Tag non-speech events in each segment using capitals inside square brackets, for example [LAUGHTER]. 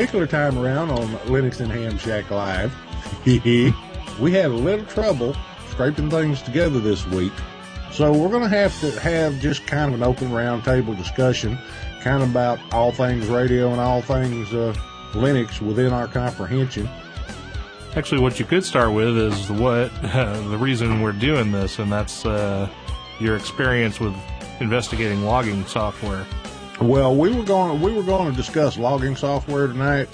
Particular time around on Linux and Ham Shack Live, we had a little trouble scraping things together this week. So we're going to have to have just kind of an open roundtable discussion, kind of about all things radio and all things uh, Linux within our comprehension. Actually, what you could start with is what uh, [LAUGHS] the reason we're doing this, and that's uh, your experience with investigating logging software. Well, we were going we were going to discuss logging software tonight,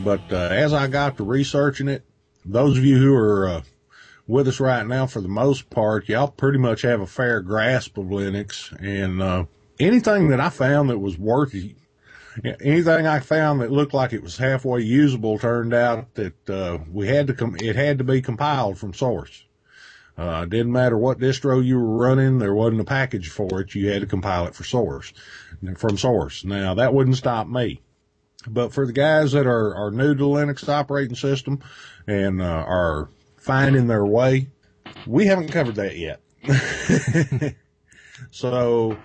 but uh, as I got to researching it, those of you who are uh, with us right now, for the most part, y'all pretty much have a fair grasp of Linux, and uh, anything that I found that was worthy, anything I found that looked like it was halfway usable, turned out that uh, we had to com- it had to be compiled from source. Uh, didn't matter what distro you were running, there wasn't a package for it. You had to compile it for source, from source. Now that wouldn't stop me. But for the guys that are, are new to Linux operating system and uh, are finding their way, we haven't covered that yet. [LAUGHS] so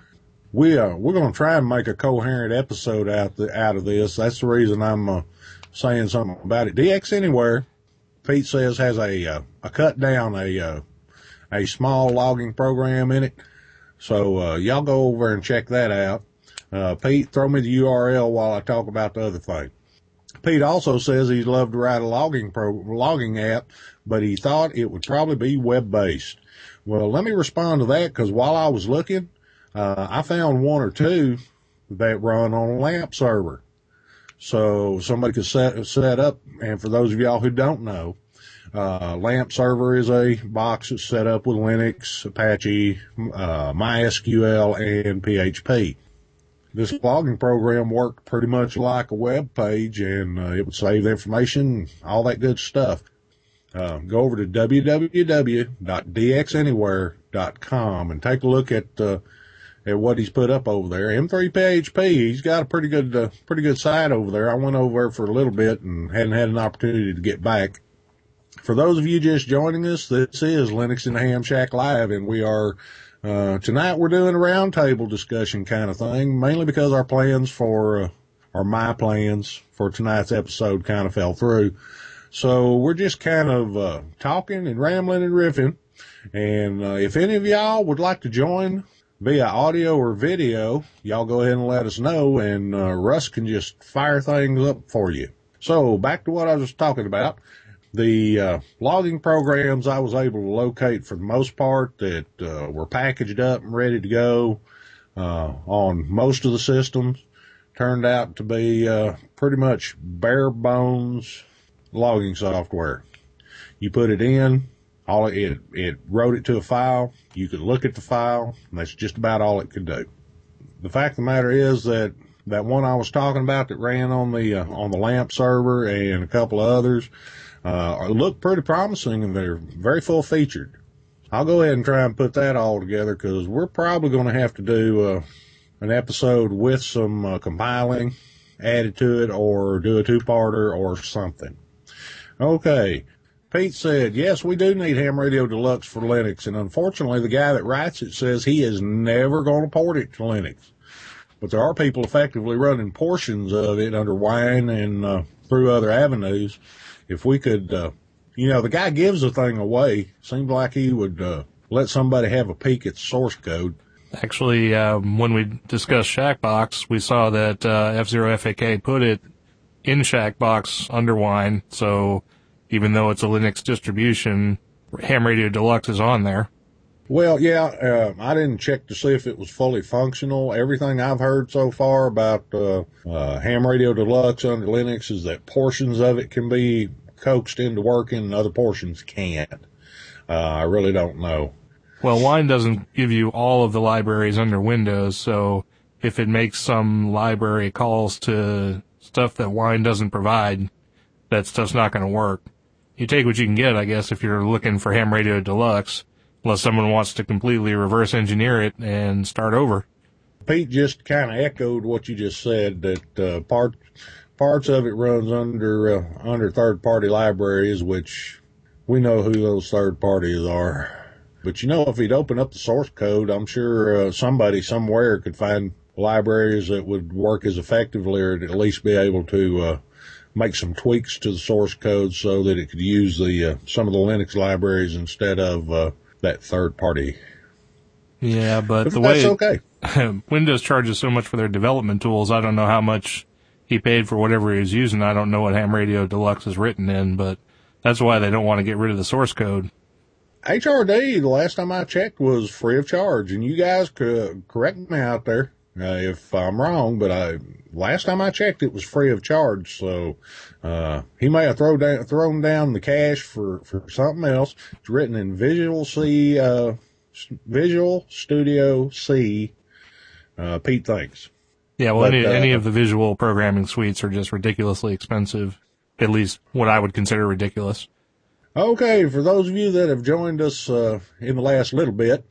we uh, we're going to try and make a coherent episode out the, out of this. That's the reason I'm uh, saying something about it. DX Anywhere, Pete says has a uh, a cut down a uh, a small logging program in it. So uh, y'all go over and check that out. Uh, Pete, throw me the URL while I talk about the other thing. Pete also says he'd love to write a logging pro, logging app, but he thought it would probably be web based. Well, let me respond to that because while I was looking, uh, I found one or two that run on a LAMP server. So somebody could set, set up, and for those of y'all who don't know, uh, LAMP server is a box that's set up with Linux, Apache, uh, MySQL, and PHP. This blogging program worked pretty much like a web page and uh, it would save the information, all that good stuff. Uh, go over to www.dxanywhere.com and take a look at uh, at what he's put up over there. M3PHP, he's got a pretty good uh, pretty good site over there. I went over there for a little bit and hadn't had an opportunity to get back. For those of you just joining us, this is Linux and Ham Shack Live, and we are uh, tonight we're doing a roundtable discussion kind of thing, mainly because our plans for uh, or my plans for tonight's episode kind of fell through. So we're just kind of uh, talking and rambling and riffing. And uh, if any of y'all would like to join via audio or video, y'all go ahead and let us know, and uh, Russ can just fire things up for you. So back to what I was talking about. The uh, logging programs I was able to locate for the most part that uh, were packaged up and ready to go uh, on most of the systems turned out to be uh, pretty much bare bones logging software. You put it in, all it it wrote it to a file. You could look at the file, and that's just about all it could do. The fact of the matter is that that one I was talking about that ran on the uh, on the LAMP server and a couple of others uh, look pretty promising and they're very full featured. I'll go ahead and try and put that all together because we're probably going to have to do uh, an episode with some uh, compiling added to it or do a two-parter or something. Okay. Pete said, yes, we do need Ham Radio Deluxe for Linux. And unfortunately, the guy that writes it says he is never going to port it to Linux. But there are people effectively running portions of it under Wine and uh, through other avenues if we could, uh, you know, the guy gives the thing away. Seems like he would uh, let somebody have a peek at source code. Actually, um, when we discussed Shackbox, we saw that uh, F0FAK put it in Shackbox under Wine. So even though it's a Linux distribution, Ham Radio Deluxe is on there. Well, yeah, uh, I didn't check to see if it was fully functional. Everything I've heard so far about uh, uh, Ham Radio Deluxe under Linux is that portions of it can be coaxed into working and other portions can't. Uh, I really don't know. Well, Wine doesn't give you all of the libraries under Windows, so if it makes some library calls to stuff that Wine doesn't provide, that stuff's not going to work. You take what you can get, I guess, if you're looking for Ham Radio Deluxe unless someone wants to completely reverse engineer it and start over. Pete just kind of echoed what you just said that uh, part parts of it runs under uh, under third party libraries, which we know who those third parties are. But you know, if he'd open up the source code, I'm sure uh, somebody somewhere could find libraries that would work as effectively or at least be able to, uh, make some tweaks to the source code so that it could use the, uh, some of the Linux libraries instead of, uh, that third party. Yeah, but But the that's way okay. [LAUGHS] Windows charges so much for their development tools, I don't know how much he paid for whatever he was using. I don't know what Ham Radio Deluxe is written in, but that's why they don't want to get rid of the source code. HRD, the last time I checked, was free of charge, and you guys could correct me out there uh, if I'm wrong, but I last time I checked, it was free of charge. So uh, he may have thrown down thrown down the cash for for something else. It's written in Visual C, uh, Visual Studio C. Uh, Pete thinks. Yeah, well, But, any, uh, any of the visual programming suites are just ridiculously expensive. At least what I would consider ridiculous. Okay, for those of you that have joined us uh, in the last little bit,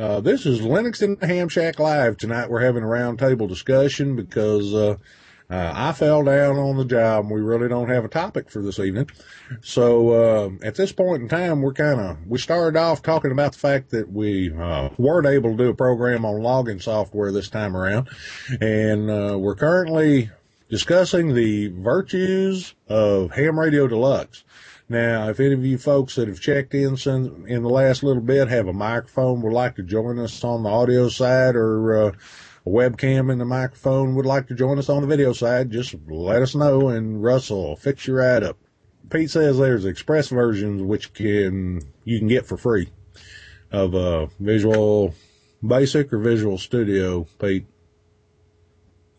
uh, this is Linux in the Ham Shack Live. Tonight we're having a roundtable discussion because uh, uh, I fell down on the job and we really don't have a topic for this evening. So uh, at this point in time, we're kind of we started off talking about the fact that we uh, weren't able to do a program on logging software this time around, and we're currently discussing the virtues of Ham Radio Deluxe. Now, if any of you folks that have checked in since in the last little bit have a microphone, would like to join us on the audio side or uh, a webcam and the microphone, would like to join us on the video side, just let us know and Russell will fix your ad up. Pete says there's express versions which can you can get for free of uh, Visual Basic or Visual Studio, Pete.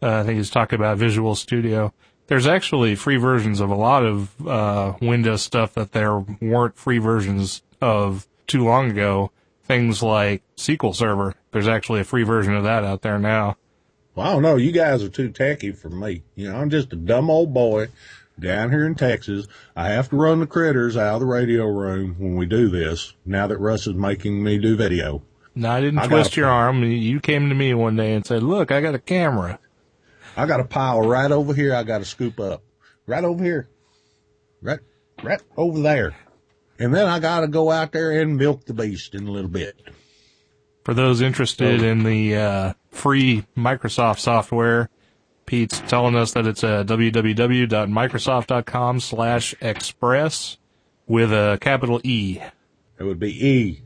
Uh, I think he's talking about Visual Studio. There's actually free versions of a lot of uh, Windows stuff that there weren't free versions of too long ago. Things like SQL Server. There's actually a free version of that out there now. Well, I don't know. You guys are too techy for me. You know, I'm just a dumb old boy down here in Texas. I have to run the critters out of the radio room when we do this. Now that Russ is making me do video, No, I didn't I twist your arm. You came to me one day and said, "Look, I got a camera." I got a pile right over here. I got to scoop up right over here, right, right over there, and then I got to go out there and milk the beast in a little bit. For those interested in the uh, free Microsoft software, Pete's telling us that it's uh, www.microsoft.com slash express with a capital E. It would be E.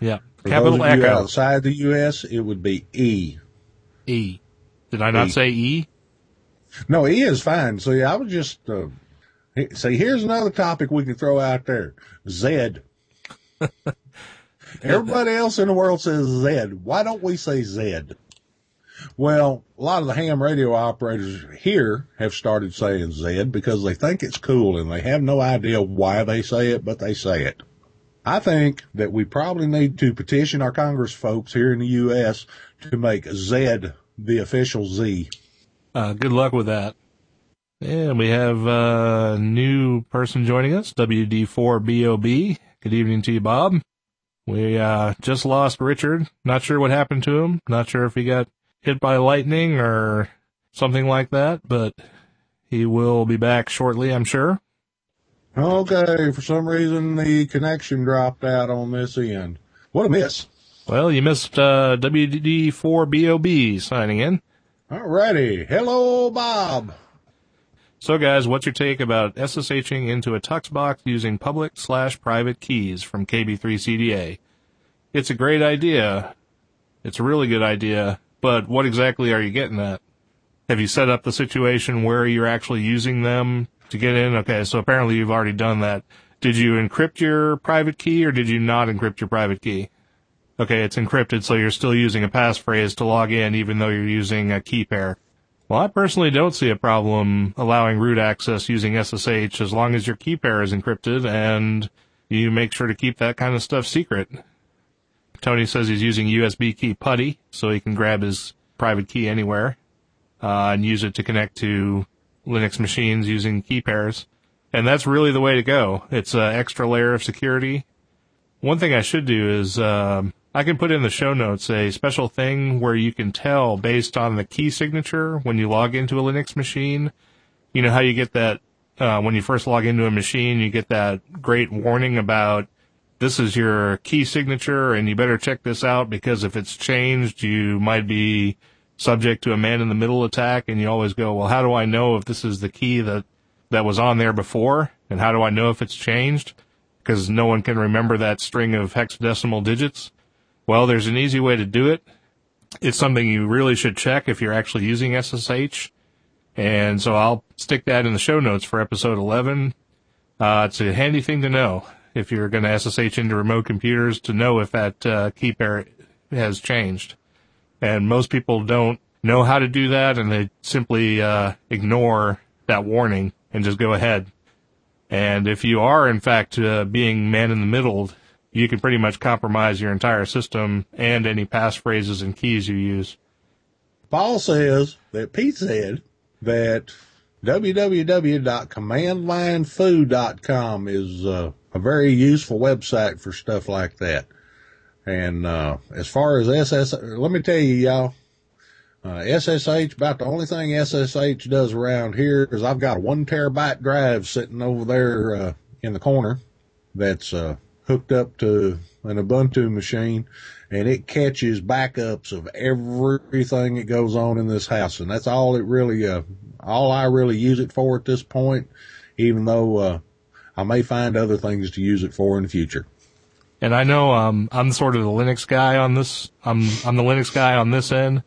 Yeah. For Capital those of you Echo. outside the U.S., it would be E. E. Did I not E. say E? No, E is fine. See, I was just, uh, see, here's another topic we can throw out there. Z. [LAUGHS] Everybody else in the world says Z. Why don't we say Z? Well, a lot of the ham radio operators here have started saying Z because they think it's cool and they have no idea why they say it, but they say it. I think that we probably need to petition our Congress folks here in the U.S. to make Z the official Z. Uh, good luck with that. And we have a new person joining us, WD4BOB. Good evening to you, Bob. We uh, just lost Richard. Not sure what happened to him. Not sure if he got hit by lightning or something like that, but he will be back shortly, I'm sure. Okay, for some reason the connection dropped out on this end. What a miss. Well, you missed uh, WD4BOB signing in. Alrighty. Hello, Bob. So guys, what's your take about SSHing into a tux box using public slash private keys from KB3CDA? It's a great idea. It's a really good idea, but what exactly are you getting at? Have you set up the situation where you're actually using them to get in? Okay, so apparently you've already done that. Did you encrypt your private key or did you not encrypt your private key? Okay, it's encrypted, so you're still using a passphrase to log in even though you're using a key pair. Well, I personally don't see a problem allowing root access using SSH as long as your key pair is encrypted and you make sure to keep that kind of stuff secret. Tony says he's using USB key putty so he can grab his private key anywhere uh, and use it to connect to Linux machines using key pairs. And that's really the way to go. It's an extra layer of security. One thing I should do is um, I can put in the show notes a special thing where you can tell based on the key signature when you log into a Linux machine. You know how you get that uh, when you first log into a machine, you get that great warning about this is your key signature and you better check this out because if it's changed, you might be subject to a man in the middle attack and you always go, well, how do I know if this is the key that, that was on there before? And how do I know if it's changed? Because no one can remember that string of hexadecimal digits. Well, there's an easy way to do it. It's something you really should check if you're actually using SSH. And so I'll stick that in the show notes for episode 11. Uh, it's a handy thing to know if you're going to SSH into remote computers to know if that uh, key pair has changed. And most people don't know how to do that and they simply uh, ignore that warning and just go ahead. And if you are, in fact, uh, being man in the middle, you can pretty much compromise your entire system and any passphrases and keys you use. Paul says that Pete said that www.commandlinefu.com is uh, a very useful website for stuff like that. And uh, as far as SS, let me tell you, y'all, uh, SSH, about the only thing SSH does around here is I've got a one terabyte drive sitting over there uh, in the corner that's uh, hooked up to an Ubuntu machine, and it catches backups of everything that goes on in this house, and that's all it really, uh, all I really use it for at this point. Even though uh, I may find other things to use it for in the future. And I know um, I'm sort of the Linux guy on this. I'm I'm the Linux guy on this end,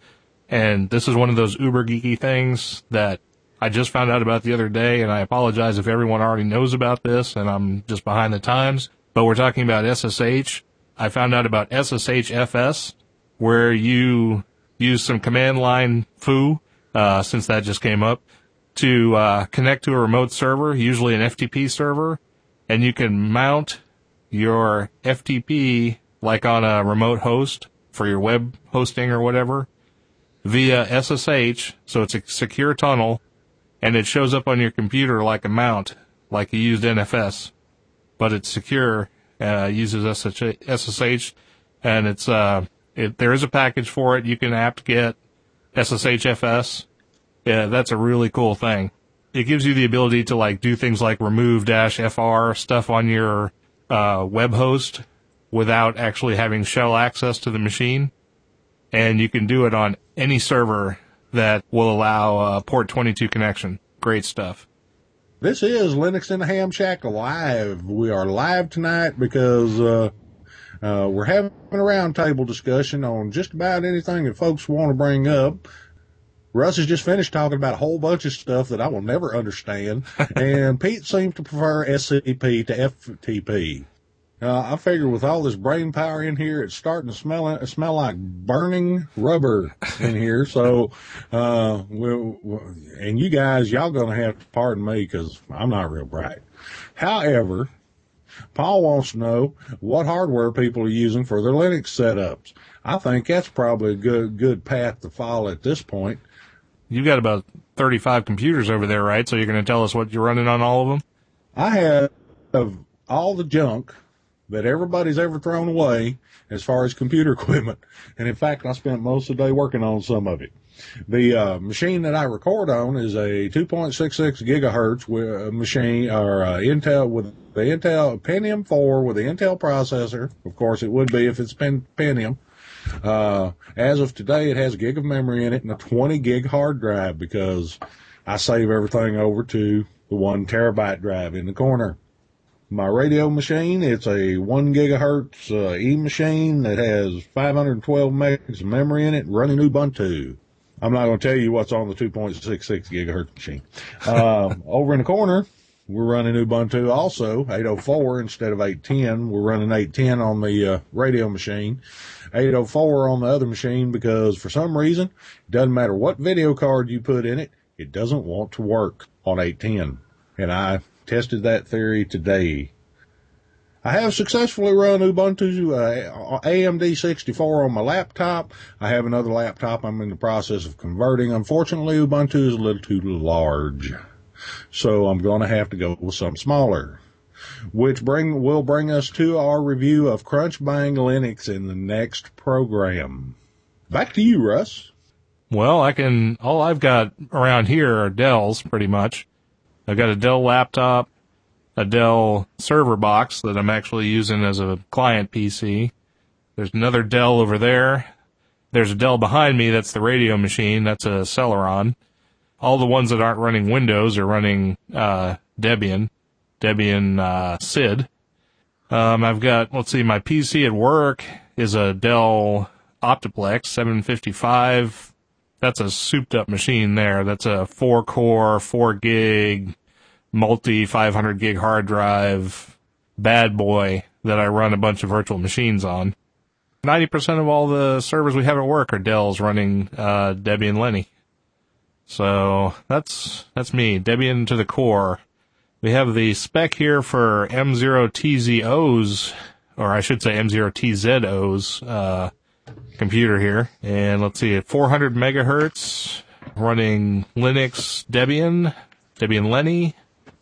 and this is one of those uber geeky things that I just found out about the other day. And I apologize if everyone already knows about this, and I'm just behind the times. But we're talking about SSH. I found out about SSHFS, where you use some command line fu, uh, since that just came up, to uh, connect to a remote server, usually an FTP server, and you can mount your FTP like on a remote host for your web hosting or whatever via SSH. So it's a secure tunnel and it shows up on your computer like a mount, like you used NFS, but it's secure, uh, uses SSH and it's, uh, it, there is a package for it. You can apt get SSHFS. Yeah, that's a really cool thing. It gives you the ability to like do things like remove dash FR stuff on your uh, web host without actually having shell access to the machine. And you can do it on any server that will allow uh, port 22 connection. Great stuff. This is Linux in the Ham Shack live. We are live tonight because uh, uh, we're having a roundtable discussion on just about anything that folks want to bring up. Russ has just finished talking about a whole bunch of stuff that I will never understand, [LAUGHS] and Pete seems to prefer SCP to FTP. Uh, I figure with all this brain power in here, it's starting to smell smell like burning rubber in here. So, uh, we'll, we'll, and you guys, y'all gonna have to pardon me because I'm not real bright. However, Paul wants to know what hardware people are using for their Linux setups. I think that's probably a good good path to follow at this point. You've got about 35 computers over there, right? So you're going to tell us what you're running on all of them? I have all the junk that everybody's ever thrown away as far as computer [LAUGHS] equipment. And in fact, I spent most of the day working on some of it. The uh, machine that I record on is a 2.66 gigahertz uh, machine or uh, Intel with the Intel Pentium 4 with the Intel processor. Of course, it would be if it's Pentium. Uh, as of today, it has a gig of memory in it and a 20 gig hard drive because I save everything over to the one terabyte drive in the corner. My radio machine, it's a one gigahertz uh, E machine that has 512 megs of memory in it running Ubuntu. I'm not going to tell you what's on the 2.66 gigahertz machine. Uh, [LAUGHS] over in the corner, we're running Ubuntu also, 804 instead of 810. We're running 810 on the uh, radio machine. 804 on the other machine because for some reason, it doesn't matter what video card you put in it, it doesn't want to work on 810. And I tested that theory today. I have successfully run Ubuntu uh, AMD 64 on my laptop. I have another laptop I'm in the process of converting. Unfortunately, Ubuntu is a little too large. So I'm going to have to go with something smaller which bring will bring us to our review of Crunchbang Linux in the next program. Back to you, Russ. Well, I can. All I've got around here are Dells, pretty much. I've got a Dell laptop, a Dell server box that I'm actually using as a client PC. There's another Dell over there, There's a Dell behind me. That's the radio machine. That's a Celeron. All the ones that aren't running Windows are running uh, Debian, Debian uh, SID. Um, I've got let's see, my PC at work is a Dell Optiplex 755. That's a souped up machine there. That's a four core, four gig, multi 500 gig hard drive, bad boy that I run a bunch of virtual machines on. 90% of all the servers we have at work are Dell's running, uh, Debian Lenny. So that's, that's me, Debian to the core. We have the spec here for M0TZO's, or I should say M0TZO's, uh, computer here. And let's see, at 400 megahertz, running Linux Debian, Debian Lenny,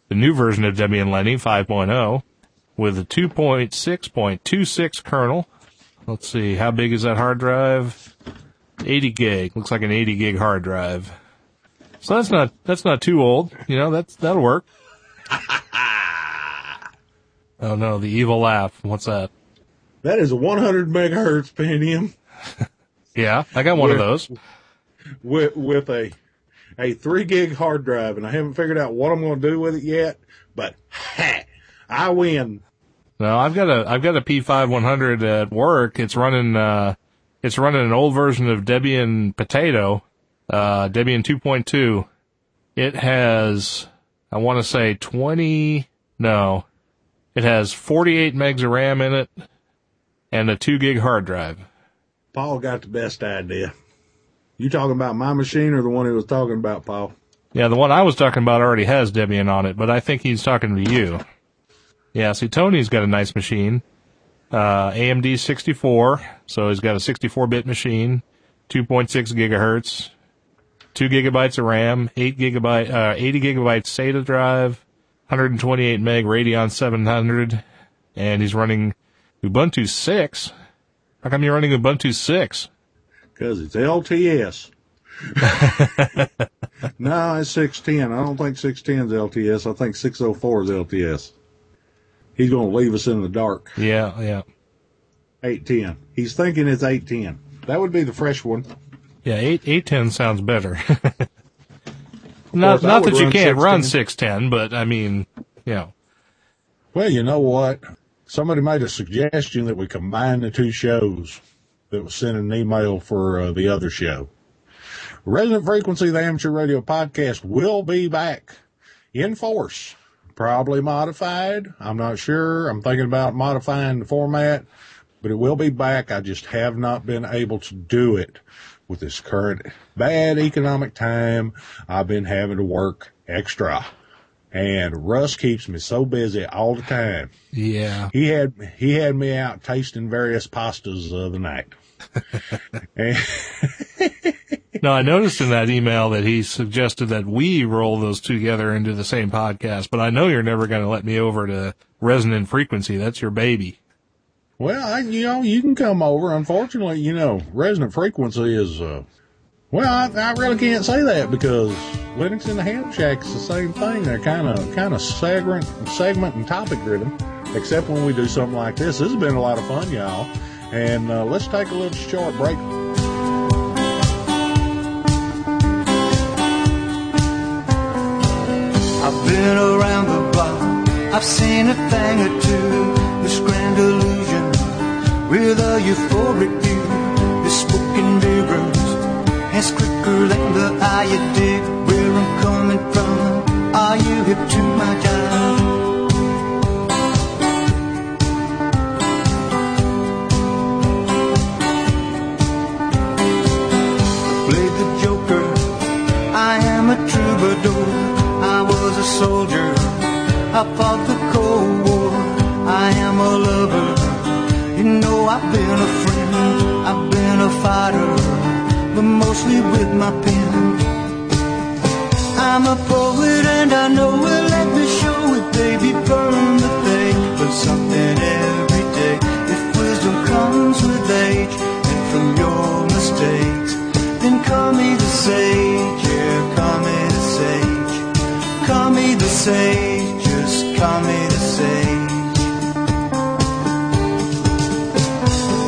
the new version of Debian Lenny 5.0, with a 2.6.26 kernel. Let's see, how big is that hard drive? 80 gig. Looks like an 80 gig hard drive. So that's not, that's not too old. You know, that's, that'll work. [LAUGHS] oh no, the evil laugh. What's that? That is a 100 megahertz Pentium [LAUGHS] Yeah, I got one of those. with with a a three gig hard drive, and I haven't figured out what I'm going to do with it yet. But ha, I win. No, I've got a I've got a P5 100 at work. It's running uh it's running an old version of Debian Potato, uh Debian 2.2. It has I want to say 20 no. It has 48 megs of RAM in it and a 2 gig hard drive. Paul got the best idea. You talking about my machine or the one he was talking about, Paul? Yeah, the one I was talking about already has Debian on it, but I think he's talking to you. Yeah, see, Tony's got a nice machine. Uh, AMD 64, so he's got a 64-bit machine, 2.6 gigahertz, 2 gigabytes of RAM, 8 gigabyte, uh, 80 gigabyte SATA drive, 128 meg Radeon 700, and he's running Ubuntu 6. How come you're running Ubuntu 6? Because it's LTS. [LAUGHS] no, it's 610. I don't think 610 is LTS. I think 604 is LTS. He's going to leave us in the dark. Yeah, yeah. 810. He's thinking it's 810. That would be the fresh one. Yeah, 8, 810 sounds better. [LAUGHS] not course, not that you can't run 610, 610. but I mean, yeah. Well, you know what? Somebody made a suggestion that we combine the two shows that was sent an email for uh, the other show. Resonant Frequency, the amateur radio podcast, will be back in force. Probably modified. I'm not sure. I'm thinking about modifying the format, but it will be back. I just have not been able to do it with this current bad economic time. I've been having to work extra. And Russ keeps me so busy all the time. Yeah. He had he had me out tasting various pastas the other night. [LAUGHS] No, I noticed in that email that he suggested that we roll those two together into the same podcast, but I know you're never going to let me over to Resonant Frequency. That's your baby. well, I, you know, you can come over. Unfortunately, you know, resonant frequency is. Uh, well, I, I really can't say that because Linux and the Ham Shack is the same thing. They're kind of kind of segment, segment and topic driven, except when we do something like this. This has been a lot of fun, y'all. And uh, let's take a little short break. I've been around the block. I've seen a thing or two. This grand illusion with a euphoric view. This spoken vigorous as quicker than the eye you dig. Where I'm coming from. Are you hip to my jive? Mostly with my pen. I'm a poet and I know it. Let me show it, baby. Burn the page, but something every day. If wisdom comes with age and from your mistakes, then call me the sage. Yeah, call me the sage. Call me the sage. Just call me the sage.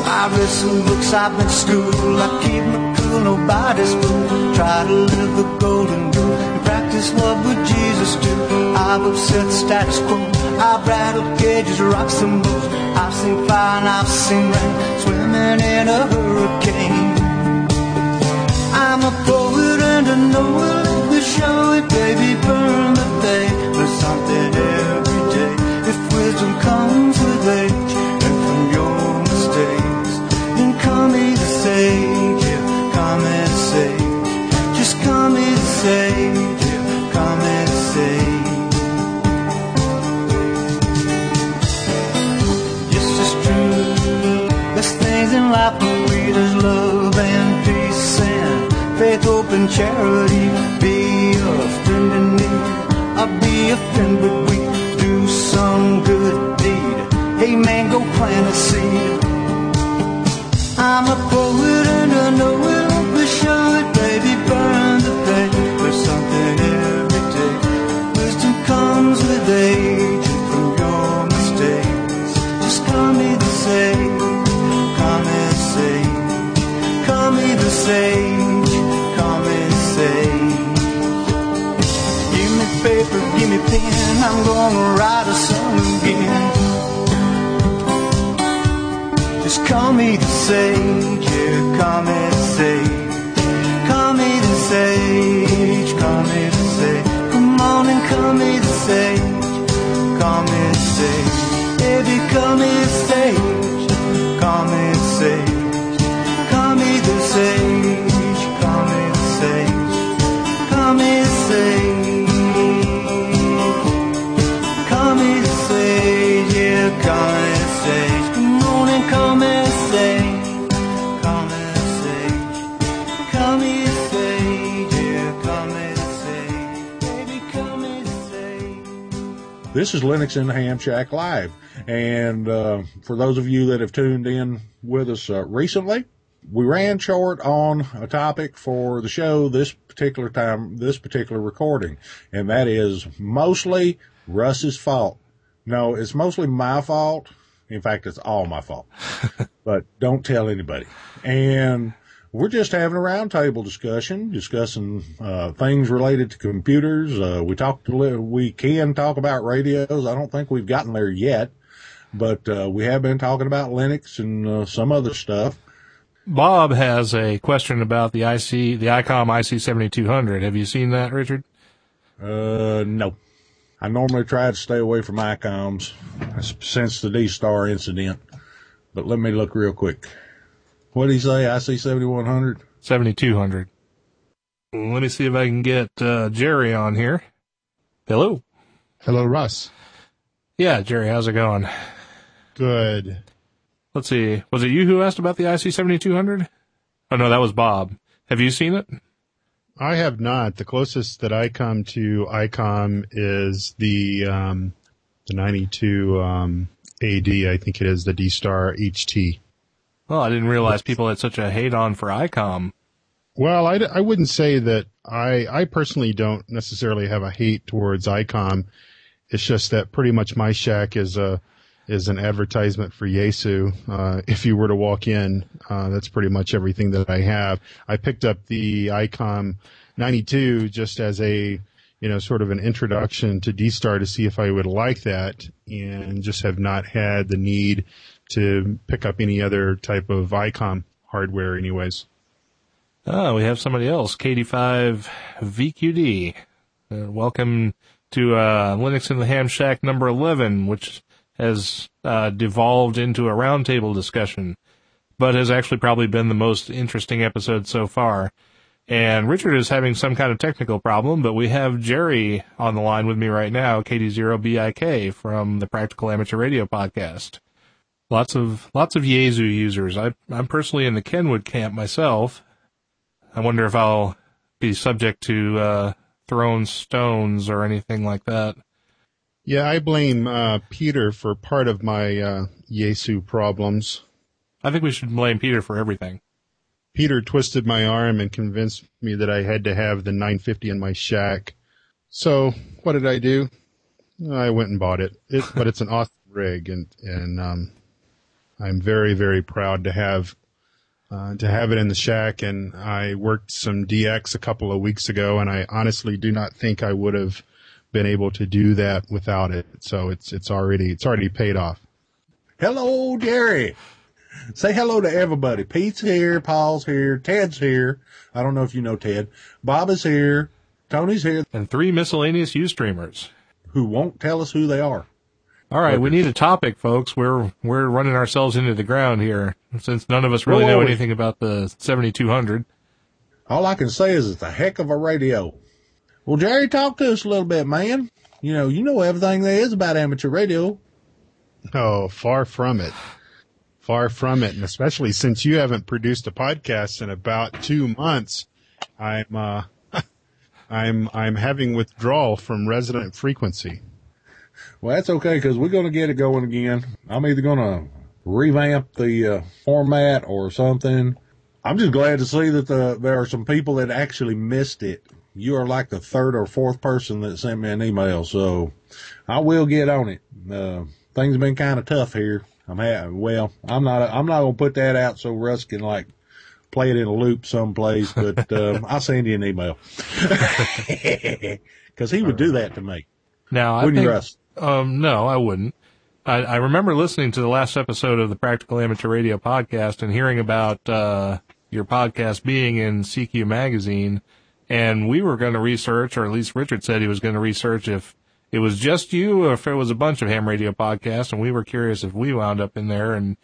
I I read some books, I've been school. I keep my cool, nobody's fool. Try to live the golden rule and practice what would Jesus do. I've upset the status quo. I've rattled cages, rocks and boats. I've seen fire and I've seen rain, swimming in a hurricane. I'm a poet and I know it. We show it, baby, burn the day. There's something every day. If wisdom comes with age and from your mistakes, then call me the sage. Sage. Just come and the sage. Yeah, call me the. Yes, it's true. There's things in life but we there's love and peace and faith, hope, and charity. Be a friend in need. I'll be a friend, but we do some good deed. Hey man, go plant a seed. I'm a poet and I know won't This is Linux in the Ham Shack Live. And uh, for those of you that have tuned in with us uh, recently, we ran short on a topic for the show this particular time, this particular recording, and that is mostly Russ's fault. No, it's mostly my fault. In fact, it's all my fault. [LAUGHS] but don't tell anybody. And we're just having a roundtable discussion, discussing uh, things related to computers. Uh, we talked, we can talk about radios. I don't think we've gotten there yet, but uh, we have been talking about Linux and uh, some other stuff. Bob has a question about the IC, the ICOM IC7200. Have you seen that, Richard? Uh, no. I normally try to stay away from ICOMs since the D-Star incident, but let me look real quick. What did he say? IC 7100? 7200. Let me see if I can get uh, Jerry on here. Hello. Hello, Russ. Yeah, Jerry, how's it going? Good. Let's see. Was it you who asked about the IC7200? Oh no, that was Bob. Have you seen it? I have not. The closest that I come to ICOM is the um, the 92 um, AD. I think it is the D Star HT. Well, I didn't realize people had such a hate on for ICOM. Well, I, I wouldn't say that I, I personally don't necessarily have a hate towards ICOM. It's just that pretty much my shack is a, is an advertisement for Yaesu. Uh, if you were to walk in, uh, that's pretty much everything that I have. I picked up the ICOM 92 just as a, you know, sort of an introduction to D-Star to see if I would like that and just have not had the need to pick up any other type of ICOM hardware anyways. Oh, we have somebody else, KD5 VQD. Uh, welcome to uh, Linux in the Ham Shack number 11, which has uh, devolved into a roundtable discussion, but has actually probably been the most interesting episode so far. And Richard is having some kind of technical problem, but we have Jerry on the line with me right now, KD0BIK from the Practical Amateur Radio podcast. Lots of lots of Yaesu users. I, I'm personally in the Kenwood camp myself. I wonder if I'll be subject to uh, thrown stones or anything like that. Yeah, I blame uh, Peter for part of my uh, Yaesu problems. I think we should blame Peter for everything. Peter twisted my arm and convinced me that I had to have the 950 in my shack. So what did I do? I went and bought it. it but it's an awesome rig, and and um, I'm very, very proud to have uh, to have it in the shack. And I worked some DX a couple of weeks ago, and I honestly do not think I would have been able to do that without it. So it's it's already it's already paid off. Hello, Jerry. Say hello to everybody. Pete's here, Paul's here, Ted's here. I don't know if you know Ted. Bob is here. Tony's here, And three miscellaneous Ustreamers. who won't tell us who they are. All right, we need a topic, folks. We're we're running ourselves into the ground here since none of us really know anything about the 7200. All I can say is it's a heck of a radio. Well, Jerry, talk to us a little bit, man. You know, you know everything there is about amateur radio. Oh, far from it. Far from it. And especially since you haven't produced a podcast in about two months, I'm, uh, [LAUGHS] I'm, I'm having withdrawal from Resonant Frequency. Well, that's okay because we're going to get it going again. I'm either going to revamp the uh, format or something. I'm just glad to see that the, there are some people that actually missed it. You are like the third or fourth person that sent me an email, so I will get on it. Uh, things have been kind of tough here. I'm ha- well, I'm not. I'm not gonna put that out so Russ can like play it in a loop someplace. But [LAUGHS] um, I'll send you an email [LAUGHS] because he would do that to me. Now, I Wouldn't think, Russ? Um, no, I wouldn't. I, I remember listening to the last episode of the Practical Amateur Radio podcast and hearing about uh, your podcast being in CQ magazine, and we were going to research, or at least Richard said he was going to research if it was just you or if it was a bunch of ham radio podcasts, and we were curious if we wound up in there. And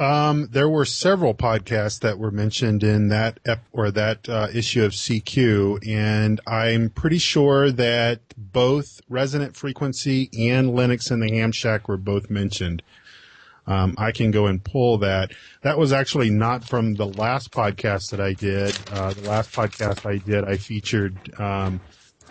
Um, there were several podcasts that were mentioned in that ep- or that uh, issue of CQ, and I'm pretty sure that both Resonant Frequency and Linux in the Ham Shack were both mentioned. Um, I can go and pull that. That was actually not from the last podcast that I did. Uh, the last podcast I did, I featured um,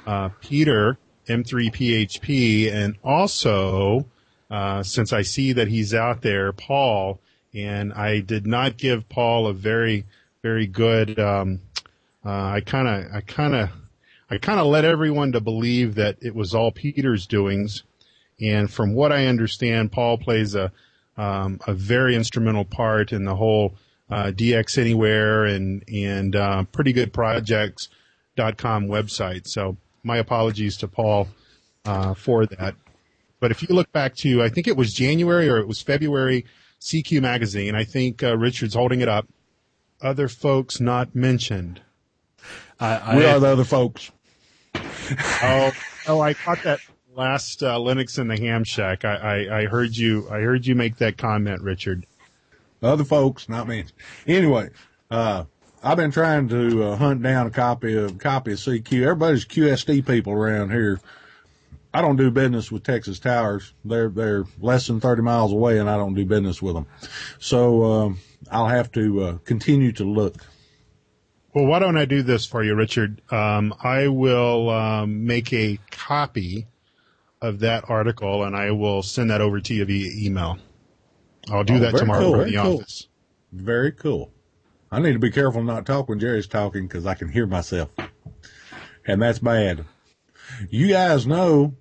uh, Peter M3PHP, and also uh, since I see that he's out there, Paul. And I did not give Paul a very, very good. Um, uh, I kind of, I kind of, I kind of led everyone to believe that it was all Peter's doings. And from what I understand, Paul plays a um, a very instrumental part in the whole uh, DX Anywhere and and uh, pretty good projects.com website. So my apologies to Paul uh, for that. But if you look back to, I think it was January or it was February, CQ magazine. I think uh, Richard's holding it up. Other folks not mentioned. I, We are the other folks. Oh, oh, I caught that last uh, Linux in the Ham Shack. I, I, I heard you. I heard you make that comment, Richard. Other folks, not me. Anyway, uh, I've been trying to uh, hunt down a copy of copy of CQ. Everybody's QSD people around here. I don't do business with Texas Towers. They're they're less than thirty miles away, and I don't do business with them. So um, I'll have to uh, continue to look. Well, why don't I do this for you, Richard? Um, I will um, make a copy of that article, and I will send that over to you via email. I'll do Oh, that tomorrow cool, in the cool. office. Very cool. I need to be careful not to talk when Jerry's talking because I can hear myself, and that's bad. You guys know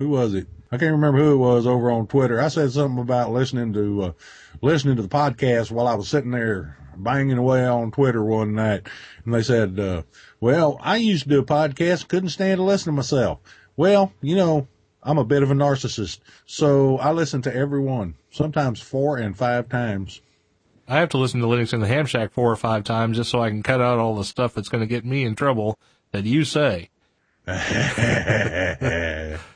who was it? I can't remember who it was over on Twitter. I said something about listening to uh, listening to the podcast while I was sitting there banging away on Twitter one night, and they said, uh, "Well, I used to do a podcast, couldn't stand to listen to myself." Well, you know, I'm a bit of a narcissist, so I listen to everyone, sometimes four and five times. I have to listen to Linux in the Ham Shack four or five times just so I can cut out all the stuff that's going to get me in trouble that you say. [LAUGHS]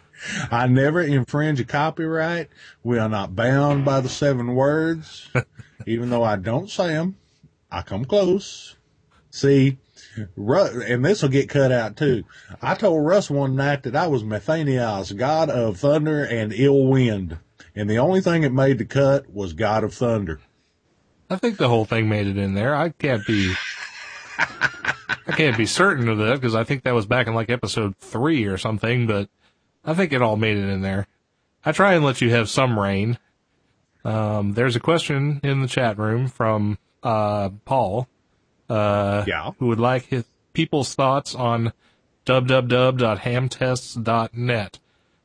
I never infringe a copyright. We are not bound by the seven words. [LAUGHS] Even though I don't say them, I come close. See, Ru- and this will get cut out too. I told Russ one night that I was Methanios, god of thunder and ill wind. And the only thing it made the cut was god of thunder. I think the whole thing made it in there. I can't be, [LAUGHS] I can't be certain of that because I think that was back in like episode three or something, but I think it all made it in there. I try and let you have some rain. Um, there's a question in the chat room from, uh, Paul, uh, Yeah. who would like his people's thoughts on www.hamtests.net.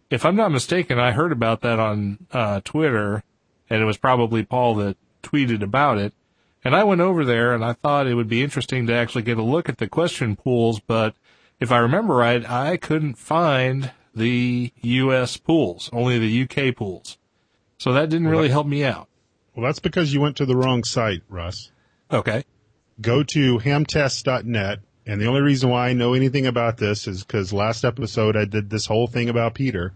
If I'm not mistaken, I heard about that on, uh, Twitter and it was probably Paul that tweeted about it. And I went over there and I thought it would be interesting to actually get a look at the question pools, but if I remember right, I couldn't find the US pools, only the UK pools. So that didn't really help me out. Well, that's because you went to the wrong site, Russ. Okay. Go to hamtest.net. And the only reason why I know anything about this is because last episode I did this whole thing about Peter.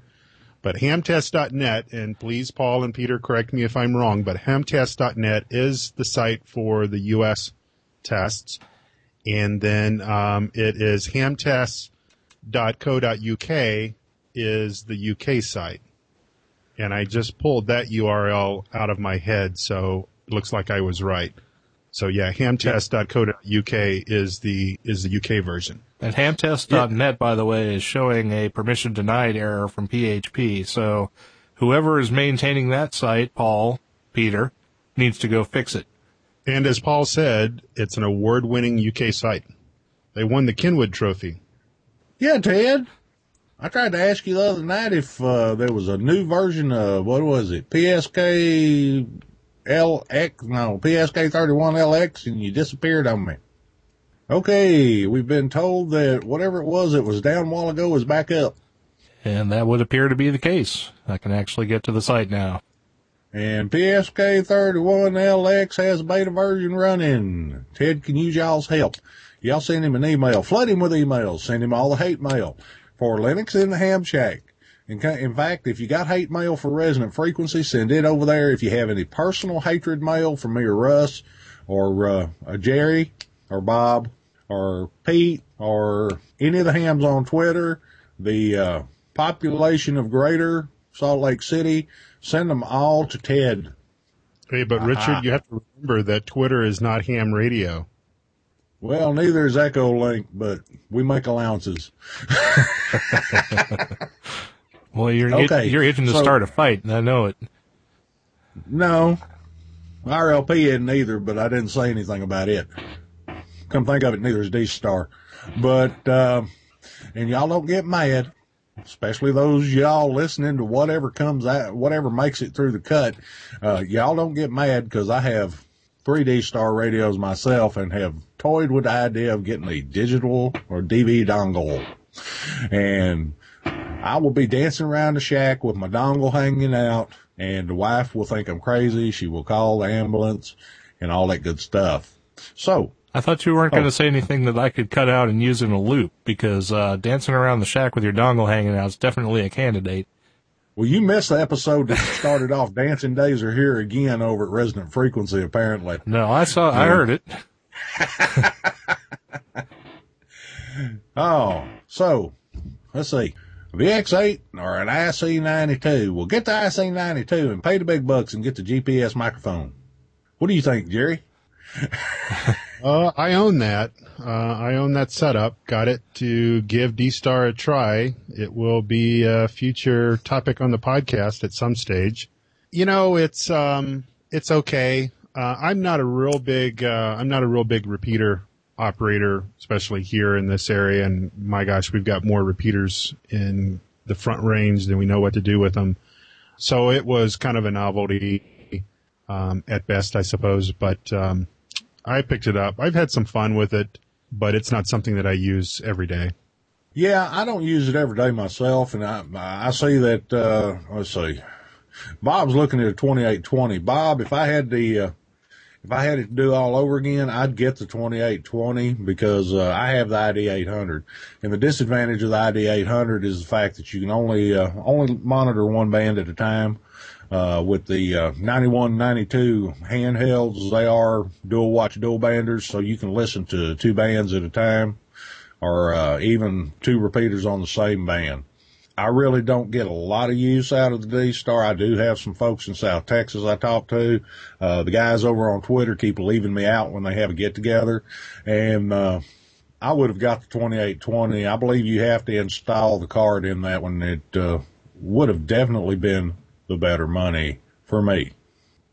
But hamtest.net, and please, Paul and Peter, correct me if I'm wrong, but hamtest.net is the site for the U.S. tests. And then um, it is hamtest.co.uk is the UK site. And I just pulled that URL out of my head, so it looks like I was right. So yeah, hamtest.co.uk is the is the UK version. And hamtest.net, by the way, is showing a permission denied error from PHP. So whoever is maintaining that site, Paul, Peter, needs to go fix it. And as Paul said, it's an award-winning UK site. They won the Kenwood Trophy. Yeah, Ted. I tried to ask you the other night if uh, there was a new version of what was it, PSK LX, no, PSK 31LX, and you disappeared on me. Okay, we've been told that whatever it was that was down a while ago is back up. And that would appear to be the case. I can actually get to the site now. And PSK 31LX has a beta version running. Ted can use y'all's help. Y'all send him an email. Flood him with emails. Send him all the hate mail for Linux in the Ham Shack. In, in fact, if you got hate mail for resonant frequency, send it over there. If you have any personal hatred mail from me or Russ or uh, Jerry or Bob or Pete or any of the hams on Twitter, the uh, population of Greater Salt Lake City, send them all to Ted. Hey, but Richard, you have to remember that Twitter is not ham radio. Well, neither is Echo Link, but we make allowances. [LAUGHS] well, you're okay, you're itching to so, start a fight, and I know it. No, RLP isn't either, but I didn't say anything about it. Come think of it, neither is D Star. But uh, and y'all don't get mad, especially those y'all listening to whatever comes out, whatever makes it through the cut. Uh, y'all don't get mad because I have 3D Star radios myself and have toyed with the idea of getting a digital or DV dongle. And I will be dancing around the shack with my dongle hanging out and the wife will think I'm crazy. She will call the ambulance and all that good stuff. So. I thought you weren't oh. going to say anything that I could cut out and use in a loop because, uh, dancing around the shack with your dongle hanging out is definitely a candidate. Well, you missed the episode that started off Dancing Days are here again over at Resonant Frequency, apparently. No, I saw, yeah. I heard it. [LAUGHS] oh, so let's see. VX8 or an IC92. Well, get the IC92 and pay the big bucks and get the GPS microphone. What do you think, Jerry? [LAUGHS] uh, I own that. Uh, I own that setup. Got it to give D-Star a try. It will be a future topic on the podcast at some stage. You know, it's, um, it's okay. Uh, I'm not a real big, uh, I'm not a real big repeater operator, especially here in this area. And my gosh, we've got more repeaters in the front range than we know what to do with them. So it was kind of a novelty, um, at best, I suppose, but, um, I picked it up. I've had some fun with it, but it's not something that I use every day. Yeah, I don't use it every day myself, and I I see that. Uh, let's see, Bob's looking at a twenty eight twenty. Bob, if I had the uh, if I had it to do all over again, I'd get the 2820 because uh, I have the ID 800. And the disadvantage of the ID 800 is the fact that you can only uh, only monitor one band at a time. Uh, with the uh, 91, 92 handhelds, they are dual watch dual banders, so you can listen to two bands at a time, or uh, even two repeaters on the same band. I really don't get a lot of use out of the D Star. I do have some folks in South Texas I talk to. Uh, the guys over on Twitter keep leaving me out when they have a get together. And, uh, I would have got the 2820. I believe you have to install the card in that one. It, uh, would have definitely been the better money for me.